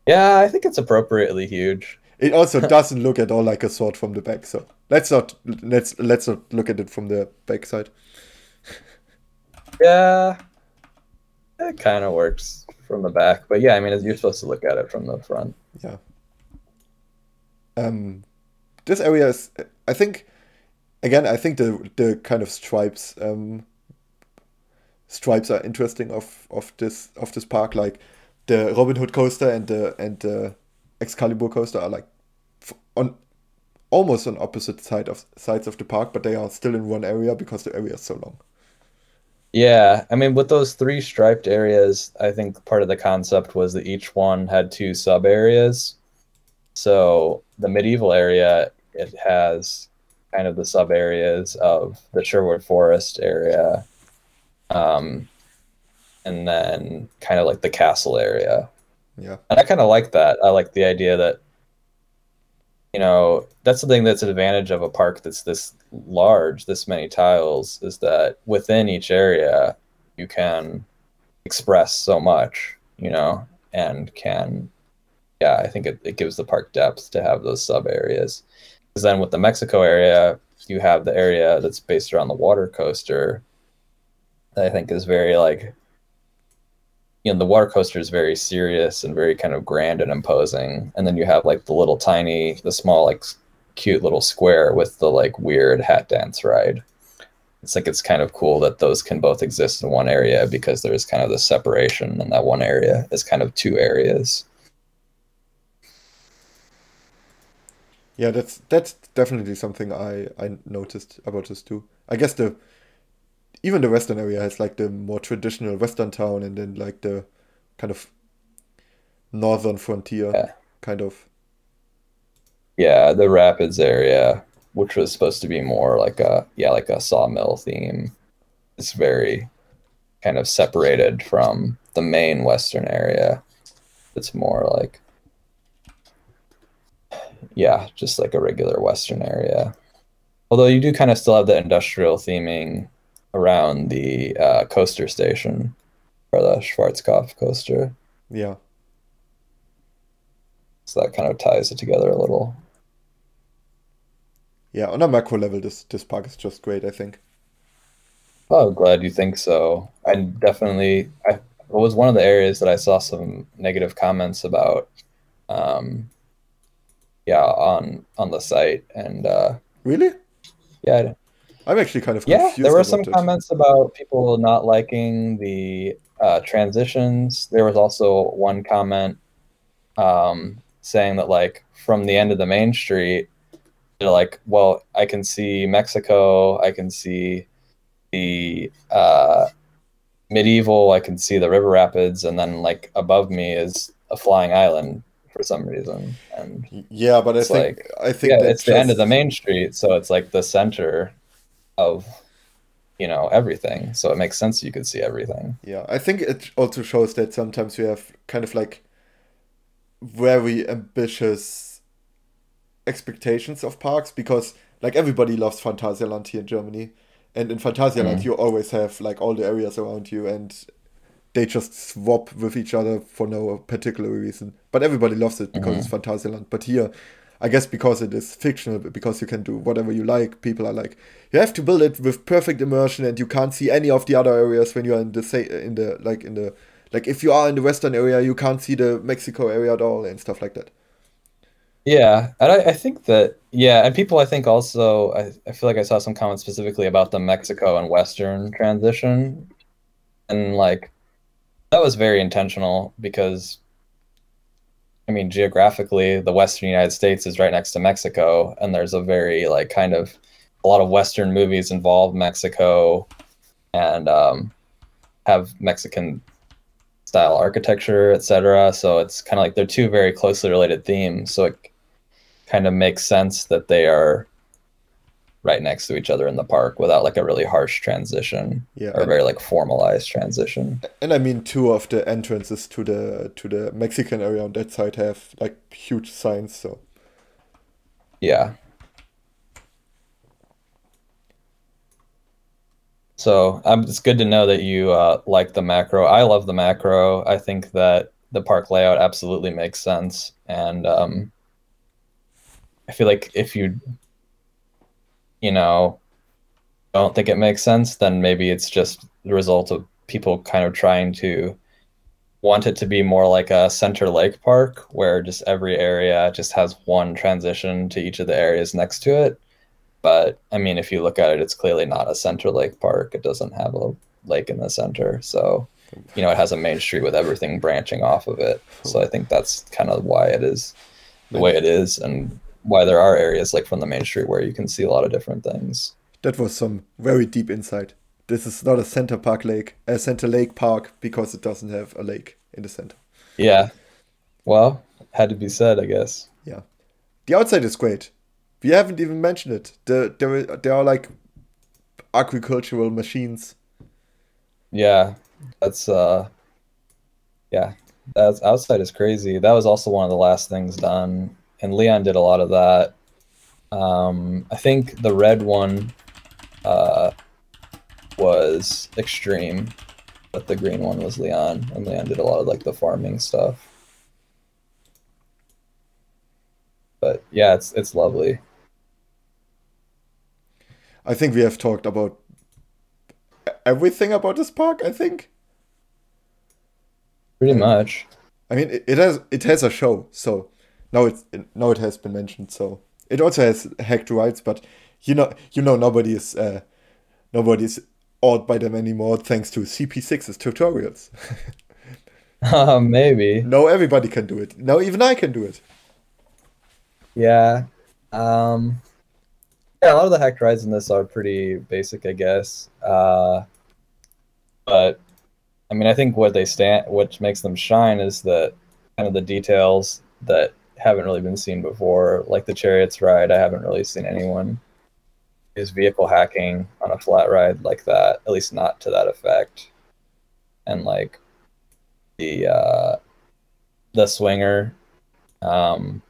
Yeah, I think it's appropriately huge. It also doesn't look at all like a sword from the back. So let's not let's let's not look at it from the back side. Yeah, it kind of works from the back, but yeah, I mean, you're supposed to look at it from the front. Yeah. Um, this area is, I think, again, I think the the kind of stripes um stripes are interesting of of this of this park. Like the Robin Hood coaster and the and the Excalibur coaster are like on almost on opposite side of sides of the park, but they are still in one area because the area is so long. Yeah, I mean, with those three striped areas, I think part of the concept was that each one had two sub areas. So the medieval area, it has kind of the sub areas of the Sherwood Forest area, um, and then kind of like the castle area. Yeah. And I kind of like that. I like the idea that, you know, that's the thing that's an advantage of a park that's this large, this many tiles, is that within each area, you can express so much, you know, and can, yeah, I think it, it gives the park depth to have those sub areas. Because then with the Mexico area, you have the area that's based around the water coaster that I think is very like you know the water coaster is very serious and very kind of grand and imposing. And then you have like the little tiny the small like cute little square with the like weird hat dance ride. It's like it's kind of cool that those can both exist in one area because there's kind of the separation and that one area is kind of two areas. Yeah, that's that's definitely something I I noticed about this too. I guess the even the western area has like the more traditional western town and then like the kind of northern frontier Yeah. kind of. Yeah the rapids area which was supposed to be more like a yeah like a sawmill theme is very kind of separated from the main western area. It's more like yeah just like a regular western area. Although you do kind of still have the industrial theming around the uh, coaster station or the schwarzkopf coaster yeah. so that kind of ties it together a little Yeah, on a macro level this this park is just great, I think. Oh, glad you think so. I definitely, I it was one of the areas that I saw some negative comments about. Um, yeah, on on the site, and uh, Really? yeah, I'm actually kind of yeah, there were some it. comments about people not liking the uh, transitions. There was also one comment um, saying that like from the end of the main street, they're like, well, I can see Mexico, I can see the uh, medieval, I can see the river rapids, and then like above me is a flying island for some reason. And yeah, but I think like I think yeah, it's the end of the main street, so it's like the center of you know everything. So it makes sense you could see everything. Yeah, I think it also shows that sometimes you have kind of like very ambitious expectations of parks because like everybody loves Phantasialand here in Germany. And in Phantasialand Mhm. you always have like all the areas around you and they just swap with each other for no particular reason. But everybody loves it because Mhm. it's Phantasialand. But here I guess because it is fictional, because you can do whatever you like, people are like, you have to build it with perfect immersion, and you can't see any of the other areas when you are in the say in the like in the like if you are in the western area, you can't see the Mexico area at all and stuff like that. Yeah, and I, I think that yeah, and people I think also I, I feel like I saw some comments specifically about the Mexico and Western transition. And like that was very intentional because I mean geographically the Western United States is right next to Mexico and there's a very like kind of a lot of Western movies involve Mexico and um, have Mexican style architecture, etc. So it's kind of like they're two very closely related themes. So it kind of makes sense that they are right next to each other in the park without like a really harsh transition Yeah, or very like formalized transition. and I mean two of the entrances to the to the Mexican area on that side have like huge signs. So Yeah. So um, it's good to know that you uh, like the macro. I love the macro. I think that the park layout absolutely makes sense, and um, I feel like if you, you know, don't think it makes sense, then maybe it's just the result of people kind of trying to want it to be more like a center lake park where just every area just has one transition to each of the areas next to it. But I mean, if you look at it, it's clearly not a center lake park. It doesn't have a lake in the center. So, you know, it has a main street with everything branching off of it. So I think that's kind of why it is the way it is and why there are areas like from the main street where you can see a lot of different things. that was some very deep insight. This is not a center park lake, a center lake park because it doesn't have a lake in the center. Yeah. Well, had to be said, I guess. Yeah. The outside is great. We haven't even mentioned it. The there there are like agricultural machines. Yeah, that's uh yeah, that's outside is crazy. That was also one of the last things done, and Leon did a lot of that. Um, I think the red one uh was extreme, but the green one was Leon, and Leon did a lot of like the farming stuff. But yeah, it's it's lovely. I think we have talked about everything about this park. I think. Pretty much. I mean, it, it has it has a show, so now it's now it has been mentioned. So it also has hacked rides, but you know you know nobody is uh, nobody is awed by them anymore thanks to CP6's tutorials. Uh, maybe. No, everybody can do it. Now even I can do it. Yeah. Um, yeah, a lot of the hacked rides in this are pretty basic, I guess. Uh, but I mean, I think what they stand, what makes them shine, is that kind of the details that haven't really been seen before. Like the chariots ride, I haven't really seen anyone is vehicle hacking on a flat ride like that. At least not to that effect. And like the uh, the swinger. Um,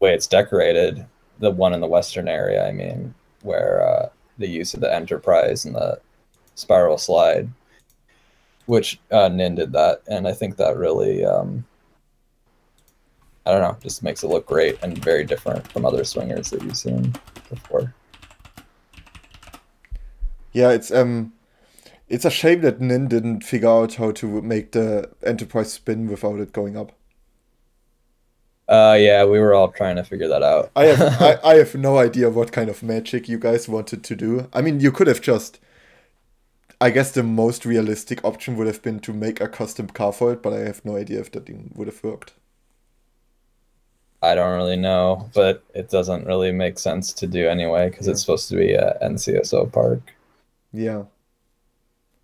way it's decorated, the one in the western area, I mean, where uh, the use of the Enterprise and the spiral slide, which uh, Nin did that, and I think that really, um, I don't know, just makes it look great and very different from other swingers that you've seen before. Yeah, it's um, it's a shame that Nin didn't figure out how to make the Enterprise spin without it going up. Uh, yeah, we were all trying to figure that out. I have I, I have no idea what kind of magic you guys wanted to do. I mean, you could have just. I guess the most realistic option would have been to make a custom car for it, but I have no idea if that even would have worked. I don't really know, but it doesn't really make sense to do anyway because Yeah. it's supposed to be a NCSO park. Yeah.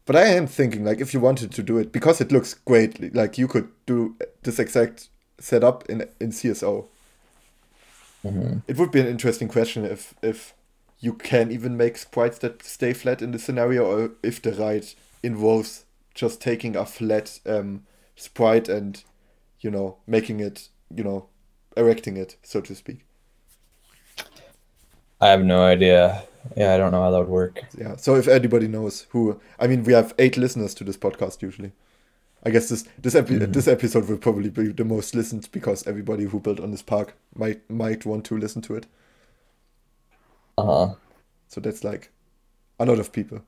But I am thinking, like, if you wanted to do it, because it looks great, like, you could do this exact setup in in CSO. hmm It would be an interesting question if if you can even make sprites that stay flat in the scenario, or if the ride involves just taking a flat um, sprite and, you know, making it, you know, erecting it, so to speak. I have no idea. Yeah, I don't know how that would work. Yeah. So if anybody knows who, I mean, we have eight listeners to this podcast usually. I guess this this epi- Mhm. this episode will probably be the most listened because everybody who built on this park might might want to listen to it. Uh huh. So that's like a lot of people.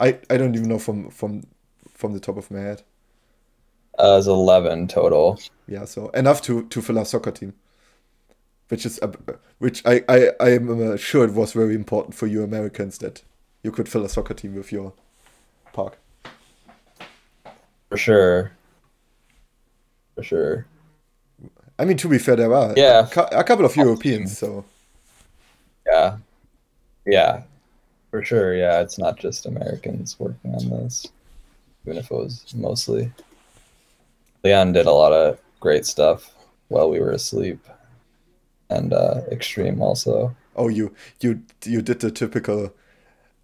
I I don't even know from from from the top of my head. Uh, it's eleven total. Yeah, so enough to to fill our soccer team, which is a, which I I I am uh, sure it was very important for you Americans that you could fill a soccer team with your park. For sure. For sure. I mean, to be fair, there are Yeah. a, a couple of Europeans, so Yeah. Yeah. For sure. Yeah. It's not just Americans working on this, even if it was mostly. Leon did a lot of great stuff while we were asleep. And uh, Extreme also. oh, you you you did the typical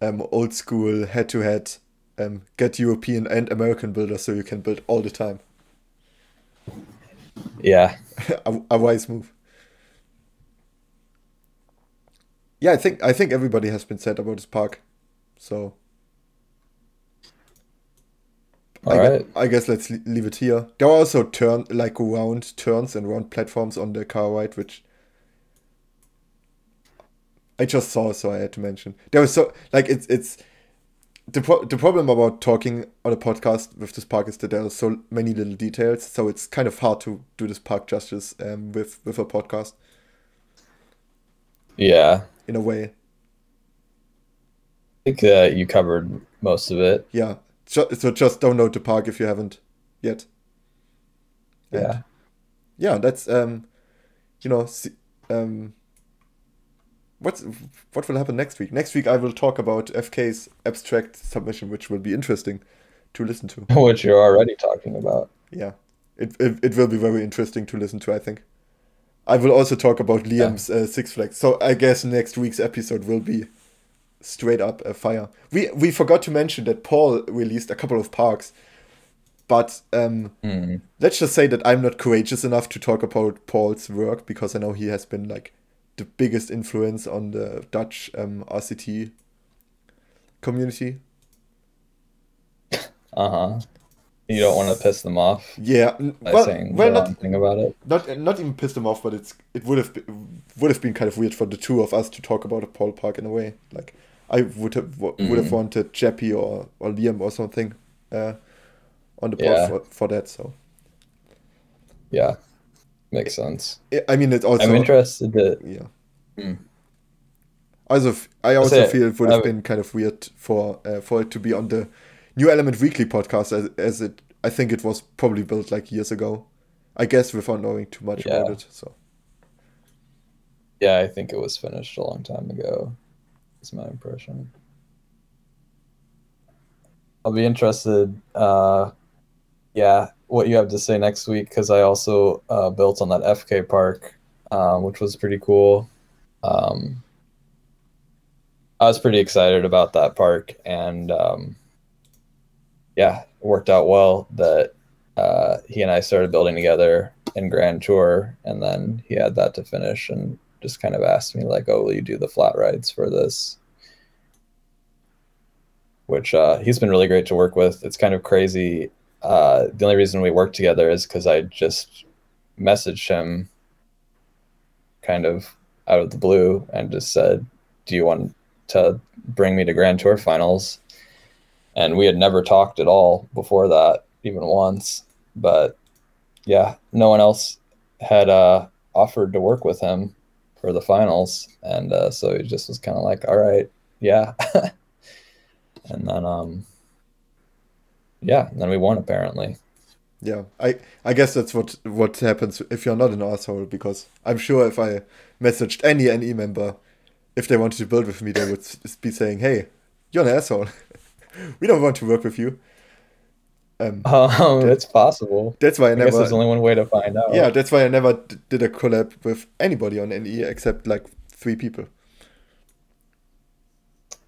um old school head to head um get European and American builders so you can build all the time. Yeah. a, a wise move. Yeah, I think I think everybody has been said about this park, so All I, right. I guess let's le- leave it here. There are also turn like round turns and round platforms on the car ride, which I just saw, so I had to mention. There was so like it's it's the pro- the problem about talking on a podcast with this park is that there are so many little details, so it's kind of hard to do this park justice um, with with a podcast Yeah. in a way. I think that you covered most of it. Yeah, so just download the park if you haven't yet. And Yeah. yeah, that's um, you know, um, what's what will happen next week? Next week I will talk about FK's abstract submission, which will be interesting to listen to. Which you're already talking about. Yeah, it it, it will be very interesting to listen to. I think. I will also talk about Liam's uh, Six Flags. So I guess next week's episode will be straight up a fire. We we forgot to mention that Paul released a couple of parks, but um, Mm. let's just say that I'm not courageous enough to talk about Paul's work because I know he has been like the biggest influence on the Dutch um, RCT community. Uh huh. You don't want to piss them off Yeah, well, saying well, not thing about it. not not even piss them off, but it's it would have been, would have been kind of weird for the two of us to talk about a Paul Park in a way. Like I would have would have Mhm. wanted Jeppy or or Liam or something uh, on the pod Yeah. for, for that. So Yeah. Makes sense. I- mean, it's also I'm interested to. yeah. Hmm. Also, I also feel it would have been kind of weird for uh, for it to be on the New Element Weekly podcast, as, as it I think it was probably built like years ago. I guess without knowing too much about it. So Yeah, I think it was finished a long time ago. Is my impression. I'll be interested. Uh, yeah, what you have to say next week because I also uh, built on that FK park, um, which was pretty cool. Um, I was pretty excited about that park, and um, yeah, it worked out well that uh, he and I started building together in Grand Tour, and then he had that to finish, and just kind of asked me like, "Oh, will you do the flat rides for this?" Which uh, he's been really great to work with. It's kind of crazy. Uh, the only reason we work together is because I just messaged him, kind of out of the blue, and just said, "Do you want to bring me to Grand Tour finals?" And we had never talked at all before that, even once. But yeah, no one else had uh, offered to work with him for the finals, and uh, so he just was kind of like, "All right, yeah." and then, um, yeah, and then we won apparently. yeah, I I guess that's what what happens if you're not an asshole because I'm sure if I messaged any NE member if they wanted to build with me, they would be saying, "Hey, you're an asshole. we don't want to work with you." Um, um that's possible. That's why I, never. I never. there's only one way to find out. Yeah, that's why I never did a collab with anybody on NE except like three people.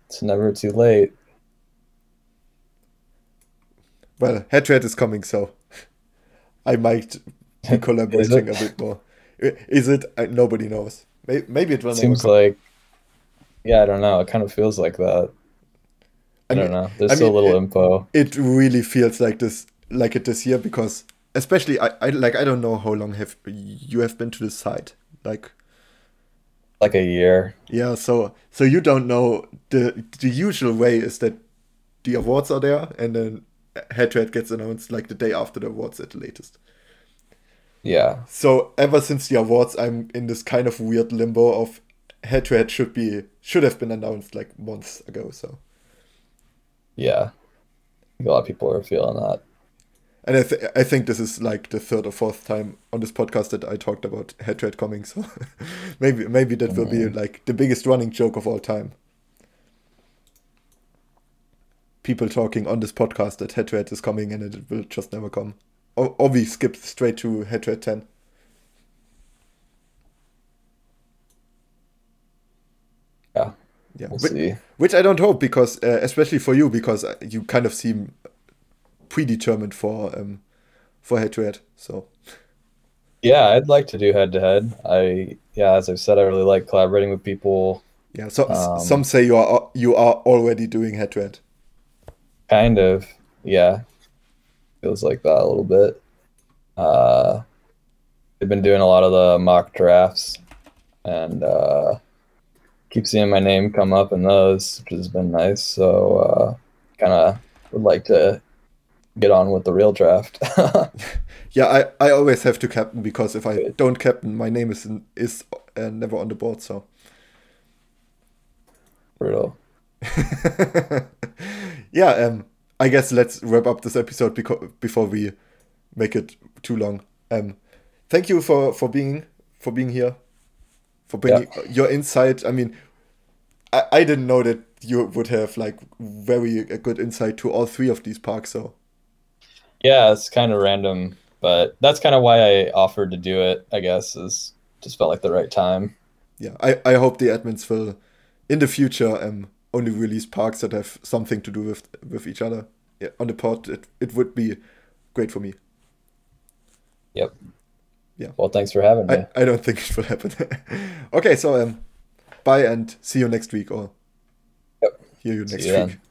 It's never too late. Well, head is coming, so I might be collaborating a bit more. Is it? Nobody knows. Maybe it will. Seems like. Yeah, I don't know. It kind of feels like that. I, I mean, don't know. There's I so mean, little it, info. It really feels like this, like it this year, because especially I, I like I don't know how long have you have been to the site, like. Like a year. Yeah, so so you don't know the the usual way is that the awards are there and then head to head gets announced like the day after the awards at the latest. Yeah. So ever since the awards, I'm in this kind of weird limbo of head to head should be should have been announced like months ago. So. Yeah, a lot of people are feeling that. And I, th- I think this is like the third or fourth time on this podcast that I talked about head head coming. So maybe maybe that mm. will be mm. like the biggest running joke of all time. people talking on this podcast that head head is coming and it will just never come. Or, or we skip straight to head head 10. Yeah. We'll which, which I don't hope because, uh, especially for you, because you kind of seem predetermined for um, for head to head. So. Yeah, I'd like to do head to head. I yeah, as I've said, I really like collaborating with people. Yeah, so um, some say you are you are already doing head to head. Kind of, yeah. Feels like that a little bit. Uh, I've been doing a lot of the mock drafts, and uh, keep seeing my name come up in those, which has been nice. So, uh, kind of would like to get on with the real draft. yeah, I, I always have to captain because if I don't captain, my name is in, is uh, never on the board. So brutal. yeah, um, I guess let's wrap up this episode beco- before we make it too long. Um, thank you for for being for being here, for bringing yeah. your insight. I mean, I, I didn't know that you would have like very a good insight to all three of these parks. So yeah, it's kind of random, but that's kind of why I offered to do it. I guess is just felt like the right time. Yeah, I I hope the admins will in the future um only release parks that have something to do with with each other yeah, on the pod. It it would be great for me. Yep. Yeah. Well, thanks for having me. I, I don't think it will happen. okay, so um, bye and see you next week or yep. hear you next you week. Then.